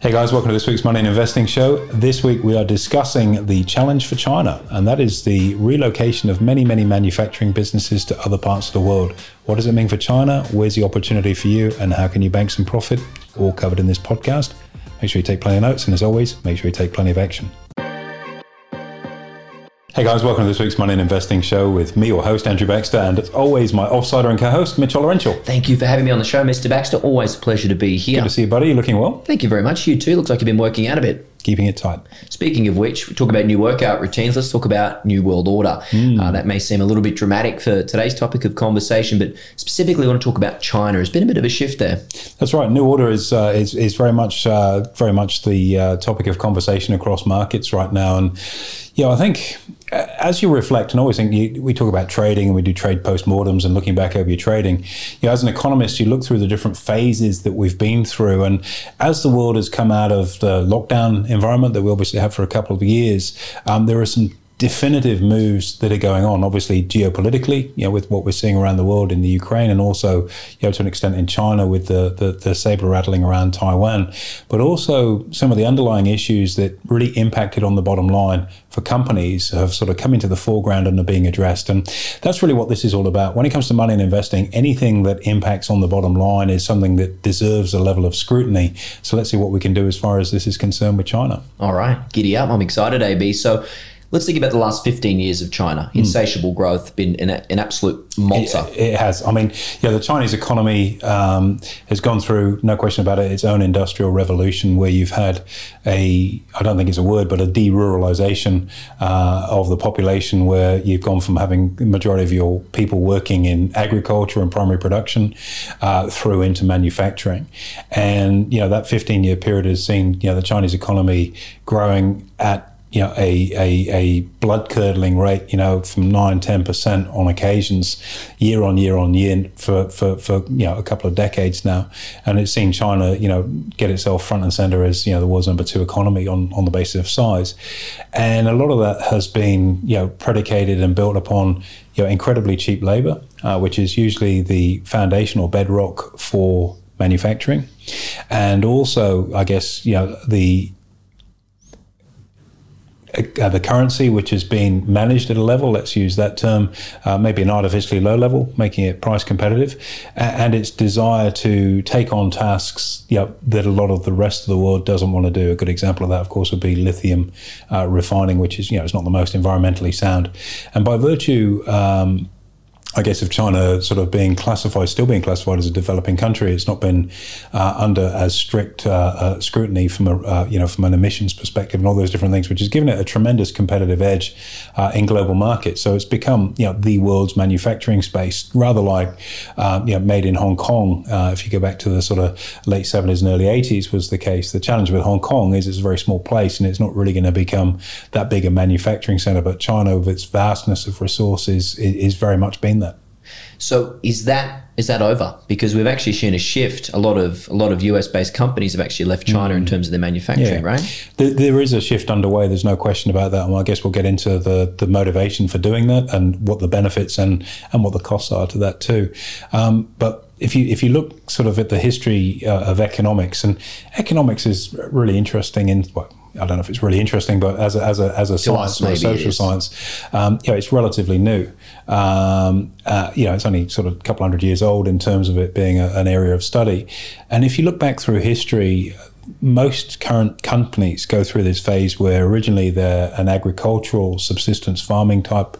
Hey guys, welcome to this week's Money and Investing Show. This week we are discussing the challenge for China, and that is the relocation of many, many manufacturing businesses to other parts of the world. What does it mean for China? Where's the opportunity for you? And how can you bank some profit? All covered in this podcast. Make sure you take plenty of notes, and as always, make sure you take plenty of action. Hey guys, welcome to this week's Money and Investing Show with me, your host, Andrew Baxter, and as always, my offsider and co host, Mitchell Laurential. Thank you for having me on the show, Mr. Baxter. Always a pleasure to be here. Good to see you, buddy. You looking well? Thank you very much. You too. Looks like you've been working out a bit. Keeping it tight. Speaking of which, we talk about new workout routines. Let's talk about New World Order. Hmm. Uh, that may seem a little bit dramatic for today's topic of conversation, but specifically, I want to talk about China. It's been a bit of a shift there. That's right. New order is uh, is, is very much uh, very much the uh, topic of conversation across markets right now, and yeah, I think uh, as you reflect, and always think you, we talk about trading and we do trade postmortems and looking back over your trading. You know, as an economist, you look through the different phases that we've been through, and as the world has come out of the lockdown environment that we obviously have for a couple of years, um, there are some definitive moves that are going on. Obviously, geopolitically, you know, with what we're seeing around the world in the Ukraine, and also, you know, to an extent in China with the the, the saber rattling around Taiwan, but also some of the underlying issues that really impacted on the bottom line for companies have sort of come into the foreground and are being addressed. And that's really what this is all about. When it comes to money and investing, anything that impacts on the bottom line is something that deserves a level of scrutiny. So let's see what we can do as far as this is concerned with China. All right, giddy up. I'm excited, AB. So, Let's think about the last 15 years of China. Hmm. Insatiable growth, been an, an absolute monster. It, it has. I mean, yeah, the Chinese economy um, has gone through, no question about it, its own industrial revolution where you've had a, I don't think it's a word, but a deruralization uh, of the population where you've gone from having the majority of your people working in agriculture and primary production uh, through into manufacturing. And, you know, that 15 year period has seen, you know, the Chinese economy growing at you know, a, a, a blood curdling rate, you know, from nine, 10% on occasions, year on year on year for, for, for, you know, a couple of decades now. And it's seen China, you know, get itself front and center as, you know, the world's number two economy on, on the basis of size. And a lot of that has been, you know, predicated and built upon, you know, incredibly cheap labor, uh, which is usually the foundational bedrock for manufacturing. And also, I guess, you know, the uh, the currency, which has been managed at a level, let's use that term, uh, maybe an artificially low level, making it price competitive, and its desire to take on tasks you know, that a lot of the rest of the world doesn't want to do. A good example of that, of course, would be lithium uh, refining, which is, you know, it's not the most environmentally sound. And by virtue, um, I guess of China sort of being classified, still being classified as a developing country, it's not been uh, under as strict uh, uh, scrutiny from a uh, you know from an emissions perspective and all those different things, which has given it a tremendous competitive edge uh, in global markets. So it's become you know the world's manufacturing space, rather like um, you know made in Hong Kong. Uh, if you go back to the sort of late seventies and early eighties, was the case. The challenge with Hong Kong is it's a very small place and it's not really going to become that big a manufacturing center. But China, with its vastness of resources, is, is very much been. So is that is that over? Because we've actually seen a shift. A lot of a lot of US based companies have actually left China in terms of their manufacturing, Yeah. right? There, there is a shift underway. There's no question about that. And I guess we'll get into the, the motivation for doing that and what the benefits and, and what the costs are to that too. Um, but if you if you look sort of at the history uh, of economics, and economics is really interesting in well, I don't know if it's really interesting, but as a, as a, as a science or a social science, um, you know, it's relatively new. Um, uh, you know, it's only sort of a couple hundred years old in terms of it being a, an area of study. And if you look back through history, most current companies go through this phase where originally they're an agricultural subsistence farming type,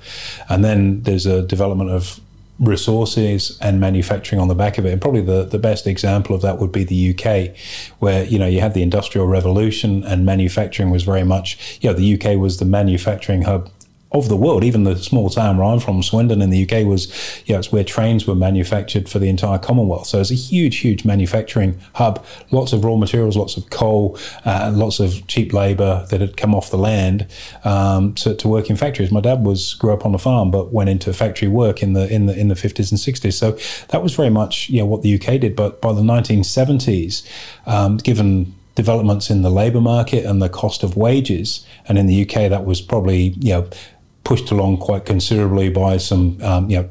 and then there's a development of resources and manufacturing on the back of it. And probably the, the best example of that would be the UK, where, you know, you had the industrial revolution and manufacturing was very much, you know, the UK was the manufacturing hub of the world. Even the small town where I'm from, Swindon in the UK, was, you know, it's where trains were manufactured for the entire Commonwealth. So it's a huge, huge manufacturing hub. Lots of raw materials, lots of coal, uh, lots of cheap labour that had come off the land um, to, to work in factories. My dad was grew up on a farm, but went into factory work in the in the in the 50s and 60s. So that was very much, you know, what the UK did. But by the 1970s, um, given developments in the labour market and the cost of wages. And in the UK, that was probably you know pushed along quite considerably by some um, you know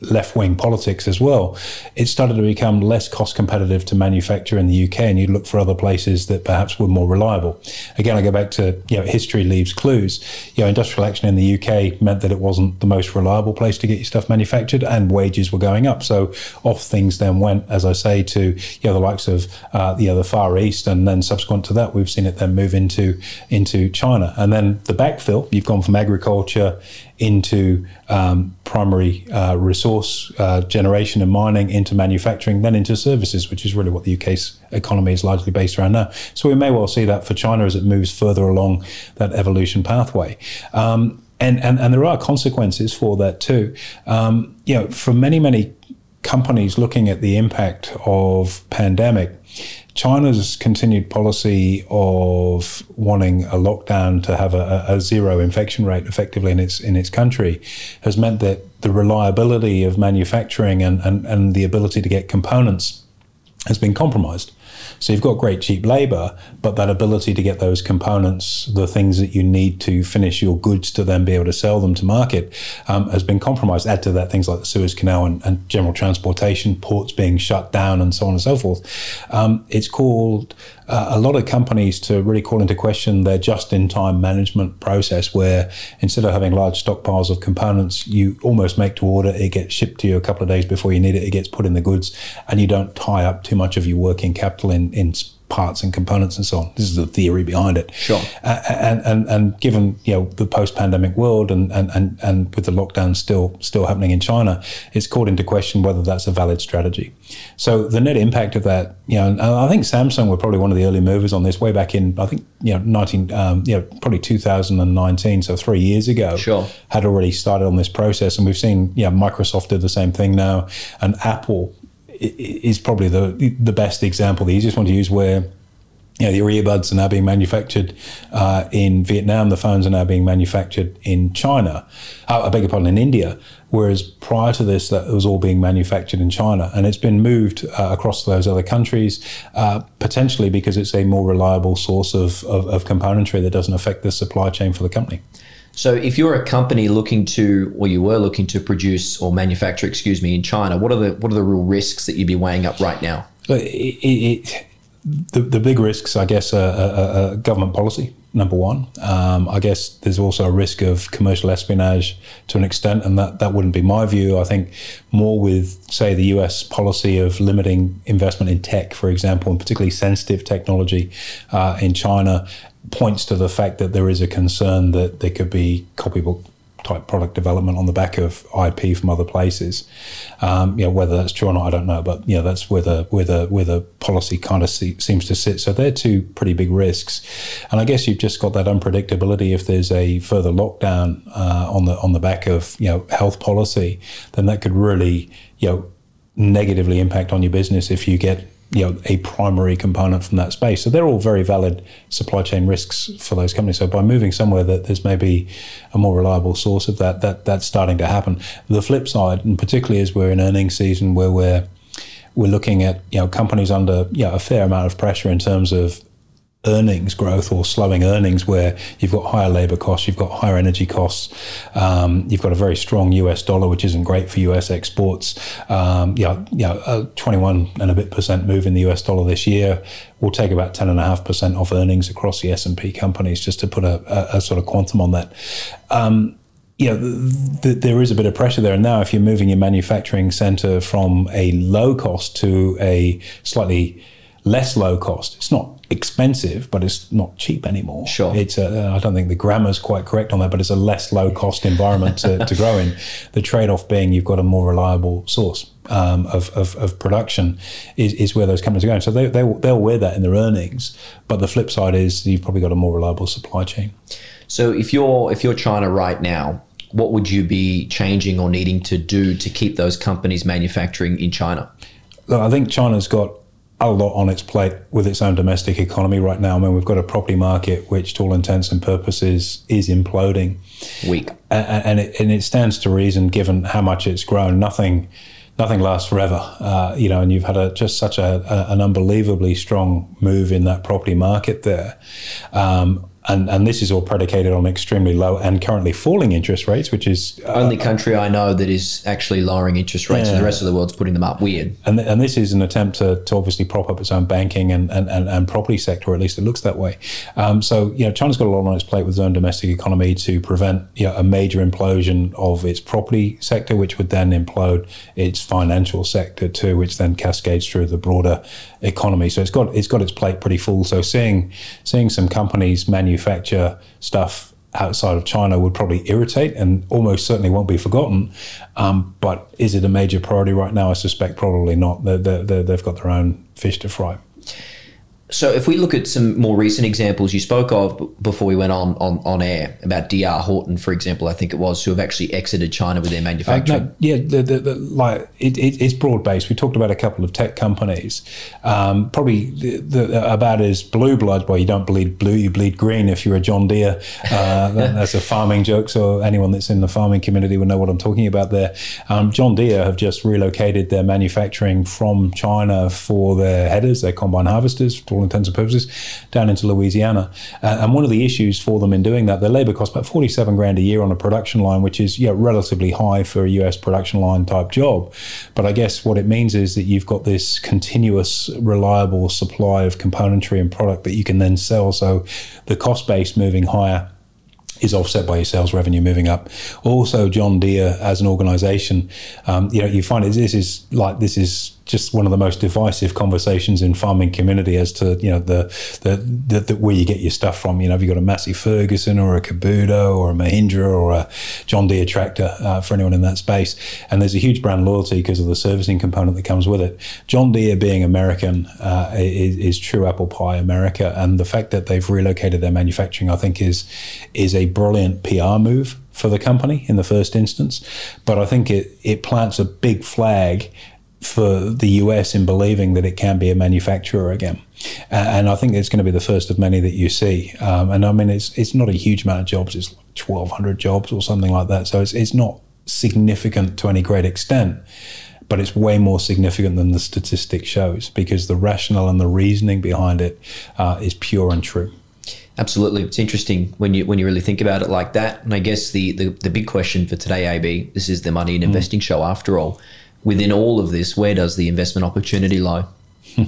left wing politics as well, it started to become less cost competitive to manufacture in the UK, and you'd look for other places that perhaps were more reliable. Again, I go back to you know history leaves clues. You know, industrial action in the UK meant that it wasn't the most reliable place to get your stuff manufactured, and wages were going up. So off things then went, as I say, to you know the likes of uh, you know the Far East, and then subsequent to that, we've seen it then move into into China, and then the backfill. You've gone from agriculture into um, primary uh, resource uh, generation and mining, into manufacturing, then into services, which is really what the UK's economy is largely based around now. So we may well see that for China as it moves further along that evolution pathway. Um, and, and, and there are consequences for that too. Um, you know, for many, many companies looking at the impact of pandemic, China's continued policy of wanting a lockdown to have a, a, zero infection rate effectively in its in its country has meant that the reliability of manufacturing and, and, and the ability to get components has been compromised. So you've got great cheap labor, but that ability to get those components, the things that you need to finish your goods to then be able to sell them to market, um, has been compromised. Add to that things like the Suez Canal and, and general transportation, ports being shut down, and so on and so forth. Um, it's called uh, a lot of companies to really call into question their just-in-time management process, where instead of having large stockpiles of components, you almost make to order. It gets shipped to you a couple of days before you need it. It gets put in the goods, and you don't tie up too much of your working capital in in parts and components and so on. This is the theory behind it. Sure. Uh, and, and and given you know the post-pandemic world and, and, and, and with the lockdown still still happening in China, it's called into question whether that's a valid strategy. So the net impact of that, you know, I think Samsung were probably one of the early movers on this way back in I think you know 19 um, you know probably 2019, so three years ago. Sure. Had already started on this process, and we've seen yeah Microsoft did the same thing now, and Apple is probably the the best example, the easiest one to use, where you know, the earbuds are now being manufactured uh, in Vietnam. The phones are now being manufactured in China. Uh, I beg your pardon, in India. Whereas prior to this, that was all being manufactured in China, and it's been moved uh, across those other countries, uh, potentially because it's a more reliable source of, of, of componentry that doesn't affect the supply chain for the company. So, if you're a company looking to, or you were looking to produce or manufacture, excuse me, in China, what are the what are the real risks that you'd be weighing up right now? It, it, the, the big risks, I guess, are, are, are government policy. Number one, um, I guess there's also a risk of commercial espionage to an extent, and that, that wouldn't be my view. I think more with, say, the US policy of limiting investment in tech, for example, and particularly sensitive technology uh, in China, points to the fact that there is a concern that there could be copybook type product development on the back of IP from other places. Um, you know, whether that's true or not, I don't know, but you know, that's where the where the where the policy kind of see, seems to sit. So they're two pretty big risks, and I guess you've just got that unpredictability. If there's a further lockdown uh, on the on the back of you know health policy, then that could really you know negatively impact on your business if you get you know a primary component from that space. So they're all very valid supply chain risks for those companies. So by moving somewhere that there's maybe a more reliable source of that, that that's starting to happen. The flip side, and particularly as we're in earnings season where we're we're looking at you know companies under you know, a fair amount of pressure in terms of earnings growth or slowing earnings where you've got higher labor costs, you've got higher energy costs, um, you've got a very strong US dollar, which isn't great for US exports. Um, yeah, a 21 and a bit percent move in the US dollar this year will take about 10.5% off earnings across the S&P companies, just to put a, a, a sort of quantum on that. Um, you know, th- th- there is a bit of pressure there. And now, if you're moving your manufacturing center from a low cost to a slightly less low cost, it's not expensive, but it's not cheap anymore. Sure. It's a, I don't think the grammar's quite correct on that, but it's a less low cost environment to, to grow in. The trade off being you've got a more reliable source um, of, of, of, production is, is where those companies are going. So they, they, they'll wear that in their earnings. But the flip side is you've probably got a more reliable supply chain. So if you're if you're China right now, what would you be changing or needing to do to keep those companies manufacturing in China? Look, I think China's got a lot on its plate with its own domestic economy right now. I mean, we've got a property market which, to all intents and purposes, is imploding. Weak. And, and, it, and it stands to reason, given how much it's grown. Nothing, nothing lasts forever, uh, you know. And you've had a, just such a, a, an unbelievably strong move in that property market there. Um, and and this is all predicated on extremely low and currently falling interest rates, which is uh, only country I know that is actually lowering interest rates, yeah. and the rest of the world's putting them up. Weird. And and this is an attempt to, to obviously prop up its own banking and, and, and, and property sector, or at least it looks that way. Um, so you know, China's got a lot on its plate with its own domestic economy to prevent you know, a major implosion of its property sector, which would then implode its financial sector too, which then cascades through the broader economy. So it's got it's got its plate pretty full. So seeing seeing some companies manufacture stuff outside of China would probably irritate and almost certainly won't be forgotten. Um, but is it a major priority right now? I suspect probably not. They're, they're, they've got their own fish to fry. So if we look at some more recent examples you spoke of before we went on on, on air about DR Horton, for example, I think it was, who have actually exited China with their manufacturing. Uh, no, yeah, the, the, the, like it, it, it's broad based. We talked about a couple of tech companies, um, probably about as blue blood. Well, you don't bleed blue, you bleed green. If you're a John Deere, uh, that, that's a farming joke. So anyone that's in the farming community will know what I'm talking about there. Um, John Deere have just relocated their manufacturing from China for their headers, their combine harvesters all intents and purposes, down into Louisiana. Uh, and one of the issues for them in doing that, their labor costs about 47 grand a year on a production line, which is yeah, relatively high for a US production line type job. But I guess what it means is that you've got this continuous, reliable supply of componentry and product that you can then sell. So the cost base moving higher is offset by your sales revenue moving up. Also, John Deere as an organization, um, you know, you find it, this is like this is just one of the most divisive conversations in farming community as to you know the the, the, the where you get your stuff from. You know, have you got a Massey Ferguson or a Kubota or a Mahindra or a John Deere tractor uh, for anyone in that space? And there's a huge brand loyalty because of the servicing component that comes with it. John Deere being American uh, is, is true apple pie America, and the fact that they've relocated their manufacturing, I think, is is a brilliant PR move for the company in the first instance. But I think it it plants a big flag for the US in believing that it can be a manufacturer again. And I think it's going to be the first of many that you see. Um, and I mean, it's it's not a huge amount of jobs. It's like 1,200 jobs or something like that. So it's, it's not significant to any great extent. But it's way more significant than the statistic shows because the rationale and the reasoning behind it uh, is pure and true. Absolutely, it's interesting when you when you really think about it like that. And I guess the the, the big question for today, AB, this is the money and investing mm. show after all within all of this, where does the investment opportunity lie? we'll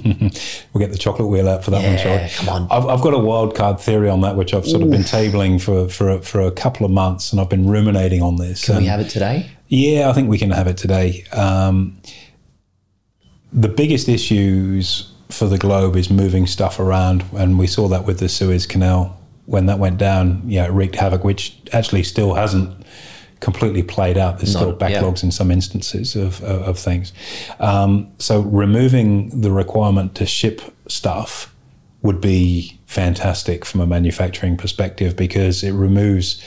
get the chocolate wheel out for that yeah, one, shall Come on. I've, I've, got a wild card theory on that, which I've sort Oof. of been tabling for, for, a, for a couple of months, and I've been ruminating on this. Can we have it today? Yeah, I think we can have it today. Um, the biggest issues for the globe is moving stuff around, and we saw that with the Suez Canal when that went down. Yeah, it wreaked havoc, which actually still hasn't completely played out. There's Not, still backlogs yeah. in some instances of, of, of things. Um, so removing the requirement to ship stuff would be fantastic from a manufacturing perspective because it removes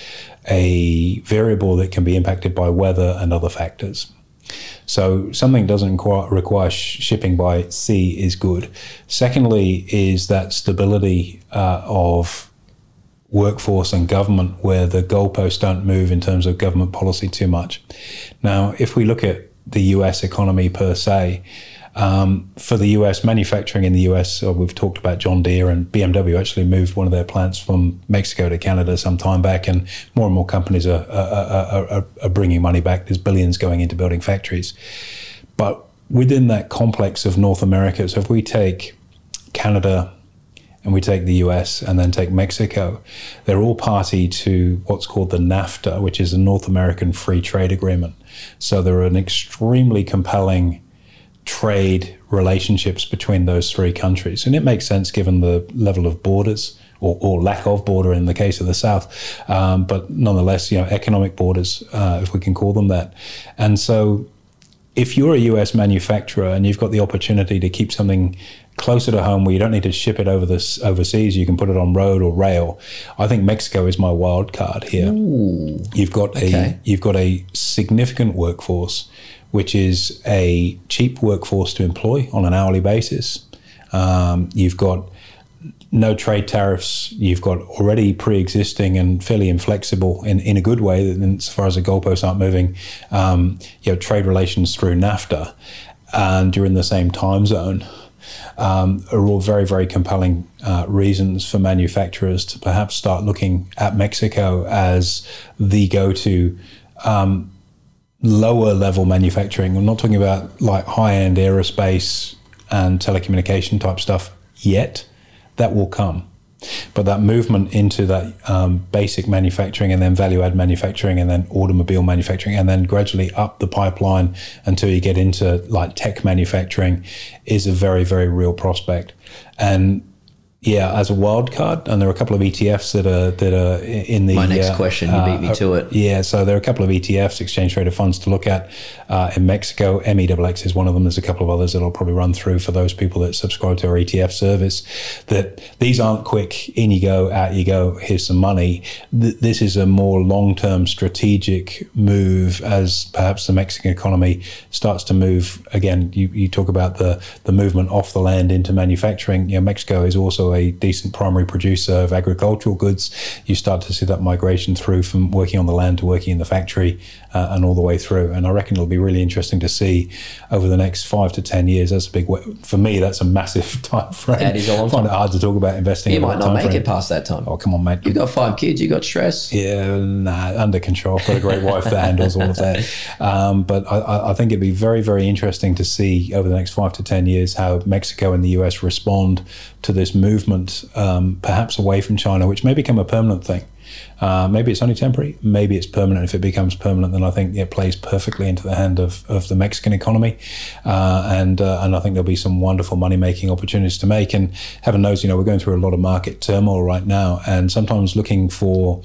a variable that can be impacted by weather and other factors. So something doesn't require shipping by sea is good. Secondly, is that stability uh, of workforce and government where the goalposts don't move in terms of government policy too much. Now, if we look at the US economy per se, um, for the US manufacturing in the US, uh, we've talked about John Deere and BMW actually moved one of their plants from Mexico to Canada some time back, and more and more companies are, are, are, are bringing money back. There's billions going into building factories. But within that complex of North America, so if we take Canada, and we take the US and then take Mexico, they're all party to what's called the NAFTA, which is a North American Free Trade Agreement. So there are an extremely compelling trade relationships between those three countries. And it makes sense given the level of borders or, or lack of border in the case of the South. Um, but nonetheless, you know, economic borders, uh, if we can call them that. And so if you're a US manufacturer and you've got the opportunity to keep something closer to home where you don't need to ship it over this overseas. You can put it on road or rail. I think Mexico is my wild card here. Ooh, you've got okay. a you've got a significant workforce, which is a cheap workforce to employ on an hourly basis. Um, you've got no trade tariffs. You've got already pre-existing and fairly inflexible in, in a good way, as far as the goalposts aren't moving. Um, you know, trade relations through NAFTA, and you're in the same time zone um, are all very, very compelling uh, reasons for manufacturers to perhaps start looking at Mexico as the go to um, lower level manufacturing. I'm not talking about like high end aerospace and telecommunication type stuff yet. That will come. But that movement into that um, basic manufacturing and then value add manufacturing and then automobile manufacturing and then gradually up the pipeline until you get into like tech manufacturing is a very, very real prospect. And yeah, as a wild card, and there are a couple of ETFs that are that are in the. My next uh, question, you beat me uh, to it. Yeah, so there are a couple of ETFs, exchange traded funds, to look at uh, in Mexico. MEXX is one of them. There's a couple of others that I'll probably run through for those people that subscribe to our ETF service. That these aren't quick in you go, out you go. Here's some money. Th- this is a more long term strategic move as perhaps the Mexican economy starts to move again. You, you talk about the the movement off the land into manufacturing. You know, Mexico is also a decent primary producer of agricultural goods, you start to see that migration through from working on the land to working in the factory uh, and all the way through. And I reckon it'll be really interesting to see over the next five to ten years. That's a big for me. That's a massive time frame. That is a long I find time. it hard to talk about investing. You might not make frame. it past that time. Oh come on, mate! You got five kids. You got stress. Yeah, nah, under control. I've got a great wife that handles all of that. Um, but I, I think it'd be very, very interesting to see over the next five to ten years how Mexico and the US respond to this movement, um, perhaps away from China, which may become a permanent thing. Uh, maybe it's only temporary. Maybe it's permanent. If it becomes permanent, then I think it plays perfectly into the hand of, of the Mexican economy, uh, and uh, and I think there'll be some wonderful money making opportunities to make. And heaven knows, you know, we're going through a lot of market turmoil right now, and sometimes looking for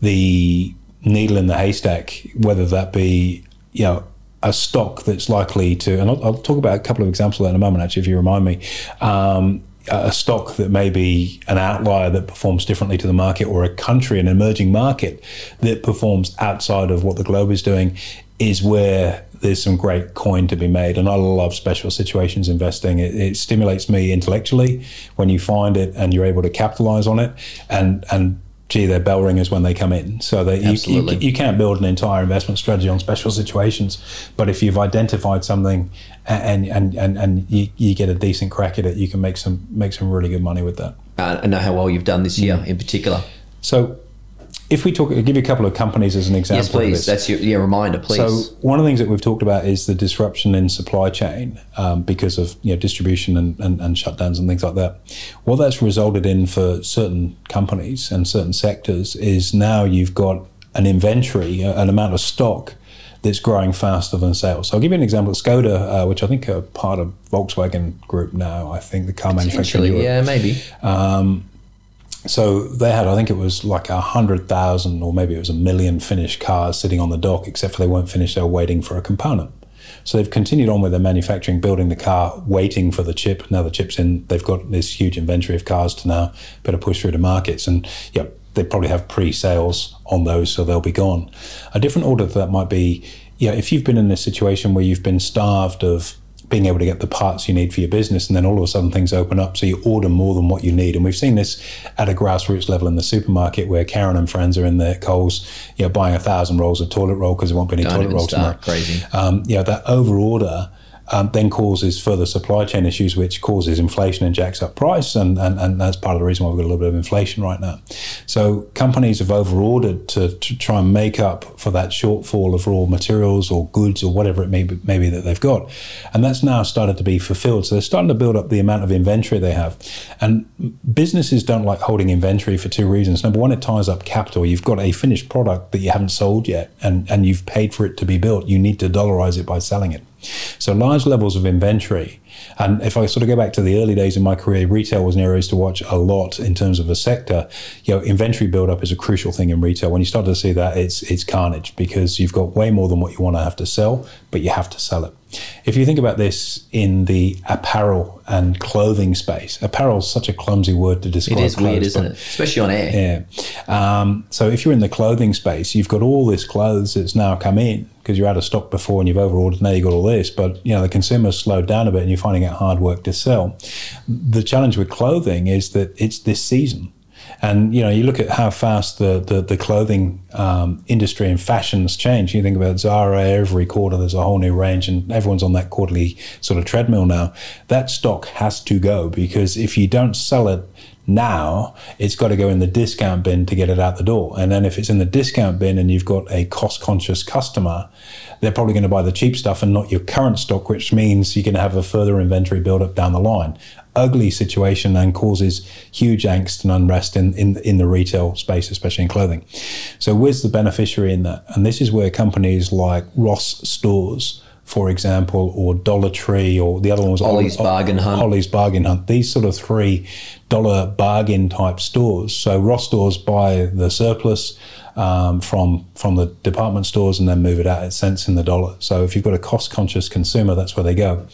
the needle in the haystack, whether that be you know a stock that's likely to, and I'll, I'll, talk about a couple of examples in a moment, actually, if you remind me. Um, a stock that may be an outlier that performs differently to the market, or a country, an emerging market that performs outside of what the globe is doing, is where there's some great coin to be made. And I love special situations investing. It, it, stimulates me intellectually when you find it and you're able to capitalize on it. And and gee, they're bell ringers when they come in. So that you, you, you, can't build an entire investment strategy on special situations. But if you've identified something and and and, and you, you get a decent crack at it, you can make some make some really good money with that. Uh, I know how well you've done this year in particular. So if we talk, I'll give you a couple of companies as an example. Yes, please. That's your, your reminder, please. So one of the things that we've talked about is the disruption in supply chain um, because of you know distribution and, and, and, shutdowns and things like that. What that's resulted in for certain companies and certain sectors is now you've got an inventory, an amount of stock that's growing faster than sales. So I'll give you an example. Skoda, uh, which I think are part of Volkswagen Group now. I think the car manufacturer. Yeah, maybe. Um, so they had, I think it was like a hundred thousand or maybe it was a million finished cars sitting on the dock, except for they weren't finished. They were waiting for a component. So they've continued on with their manufacturing, building the car, waiting for the chip. Now the chip's in. They've got this huge inventory of cars to now better push through to markets. And yeah, they probably have pre-sales on those, so they'll be gone. A different order that might be, yeah, if you've been in a situation where you've been starved of being able to get the parts you need for your business, and then all of a sudden things open up, so you order more than what you need. And we've seen this at a grassroots level in the supermarket, where Karen and friends are in their Coles, you know, buying a thousand rolls of toilet roll because there won't be any Don't toilet roll tomorrow. Crazy. Um, you know, that over order um, then causes further supply chain issues, which causes inflation and jacks up price. And, and, and that's part of the reason why we've got a little bit of inflation right now. So companies have overordered to, to try and make up for that shortfall of raw materials or goods or whatever it may be, may be that they've got. And that's now started to be fulfilled. So they're starting to build up the amount of inventory they have. And businesses don't like holding inventory for two reasons. Number one, it ties up capital. You've got a finished product that you haven't sold yet and, and you've paid for it to be built. You need to dollarize it by selling it. So large levels of inventory. And if I sort of go back to the early days of my career, retail was an area to watch a lot in terms of a sector. You know, inventory buildup is a crucial thing in retail. When you start to see that, it's it's carnage because you've got way more than what you want to have to sell, but you have to sell it. If you think about this in the apparel and clothing space, apparel is such a clumsy word to describe. It is clothes, weird, isn't it? Especially on air. Yeah. Um, so if you're in the clothing space, you've got all this clothes that's now come in because you're out of stock before and you've overordered. Now you've got all this, but you know the consumer's slowed down a bit and you're finding it hard work to sell. The challenge with clothing is that it's this season And you know, you look at how fast the the, the clothing um, industry and fashions change. You think about Zara. Every quarter, there's a whole new range, and everyone's on that quarterly sort of treadmill now. That stock has to go because if you don't sell it now, it's got to go in the discount bin to get it out the door. And then if it's in the discount bin and you've got a cost conscious customer, they're probably going to buy the cheap stuff and not your current stock, which means you're going to have a further inventory build up down the line. Ugly situation and causes huge angst and unrest in, in, in the retail space, especially in clothing. So, where's the beneficiary in that? And this is where companies like Ross Stores, for example, or Dollar Tree, or the other one was Ollie's Bargain Hunt. Ollie's Bargain Hunt. These sort of three dollar bargain type stores. So Ross stores buy the surplus um, from from the department stores and then move it out at cents in the dollar. So if you've got a cost conscious consumer, that's where they go.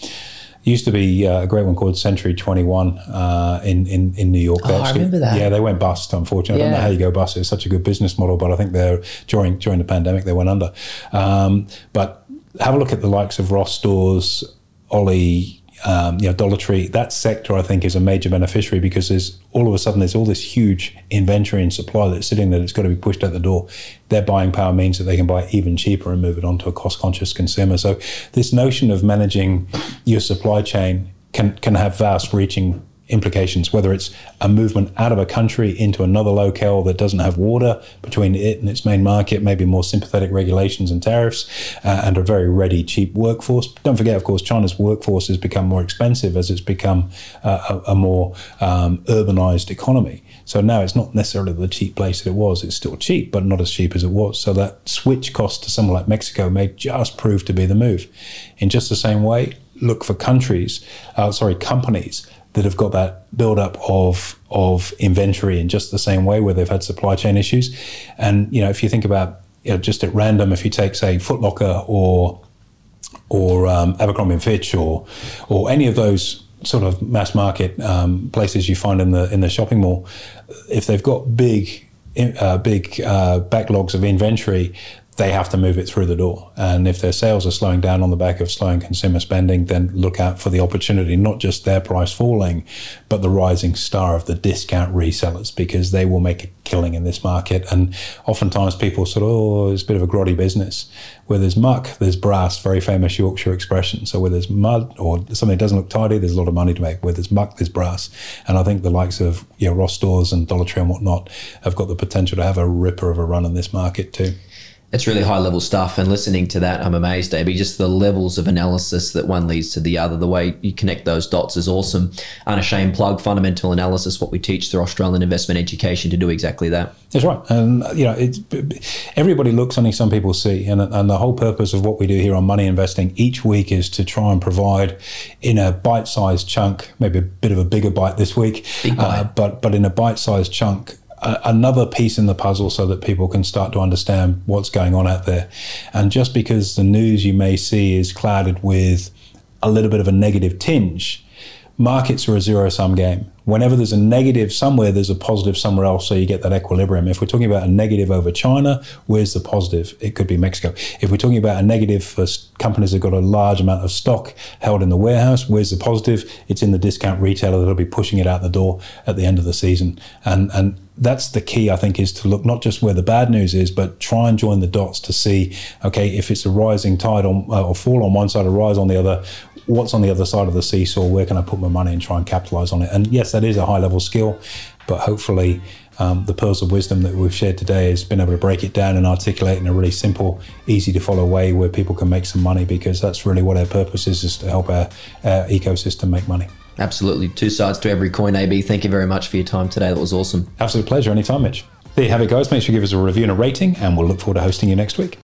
Used to be uh, a great one called Century 21 uh, in, in, in New York. Oh, I remember that. Yeah, they went bust, unfortunately. I don't know how you go bust. It's such a good business model, but I think they're during during the pandemic they went under. Um, but have a look at the likes of Ross stores, Ollie, um, you know, Dollar Tree. That sector, I think, is a major beneficiary because there's all of a sudden there's all this huge inventory and supply that's sitting there that's got to be pushed out the door. Their buying power means that they can buy even cheaper and move it on to a cost-conscious consumer. So this notion of managing your supply chain can can have vast-reaching implications, whether it's a movement out of a country into another locale that doesn't have water between it and its main market, maybe more sympathetic regulations and tariffs, uh, and a very ready, cheap workforce. Don't forget, of course, China's workforce has become more expensive as it's become uh, a, a more um, urbanized economy. So now it's not necessarily the cheap place that it was. It's still cheap, but not as cheap as it was. So that switch cost to somewhere like Mexico may just prove to be the move. In just the same way, look for countries, uh, sorry, companies that have got that build up of of inventory in just the same way where they've had supply chain issues. And you know, if you think about you know, just at random, if you take say Foot Locker or or um, Abercrombie and Fitch or or any of those sort of mass market um, places you find in the in the shopping mall, if they've got big uh, big uh, backlogs of inventory, they have to move it through the door. And if their sales are slowing down on the back of slowing consumer spending, then look out for the opportunity, not just their price falling, but the rising star of the discount resellers, because they will make a killing in this market. And oftentimes people sort of, oh, it's a bit of a grotty business. Where there's muck, there's brass, very famous Yorkshire expression. So where there's mud or something that doesn't look tidy, there's a lot of money to make. Where there's muck, there's brass. And I think the likes of you know, Ross stores and Dollar Tree and whatnot have got the potential to have a ripper of a run in this market too. It's really high level stuff. And listening to that, I'm amazed, AB. Just the levels of analysis that one leads to the other, the way you connect those dots is awesome. Unashamed plug, fundamental analysis, what we teach through Australian investment education to do exactly that. That's right, and you know, it's, everybody looks only some people see, and and the whole purpose of what we do here on money investing each week is to try and provide in a bite-sized chunk, maybe a bit of a bigger bite this week, bite. uh, but but in a bite-sized chunk. Another piece in the puzzle so that people can start to understand what's going on out there. And just because the news you may see is clouded with a little bit of a negative tinge, markets are a zero sum game. Whenever there's a negative somewhere, there's a positive somewhere else, so you get that equilibrium. If we're talking about a negative over China, where's the positive? It could be Mexico. If we're talking about a negative for companies that got a large amount of stock held in the warehouse, where's the positive? It's in the discount retailer that'll be pushing it out the door at the end of the season. And and that's the key, I think, is to look not just where the bad news is, but try and join the dots to see, okay, if it's a rising tide on, uh, or fall on one side, a rise on the other, what's on the other side of the seesaw? Where can I put my money and try and capitalize on it? And yes, that is a high level skill, but hopefully, um, the pearls of wisdom that we've shared today has been able to break it down and articulate in a really simple, easy to follow way where people can make some money because that's really what our purpose is, is to help our, our ecosystem make money. Absolutely. Two sides to every coin, AB. Thank you very much for your time today. That was awesome. Absolute pleasure anytime, Mitch. There you have it, guys. Make sure you give us a review and a rating, and we'll look forward to hosting you next week.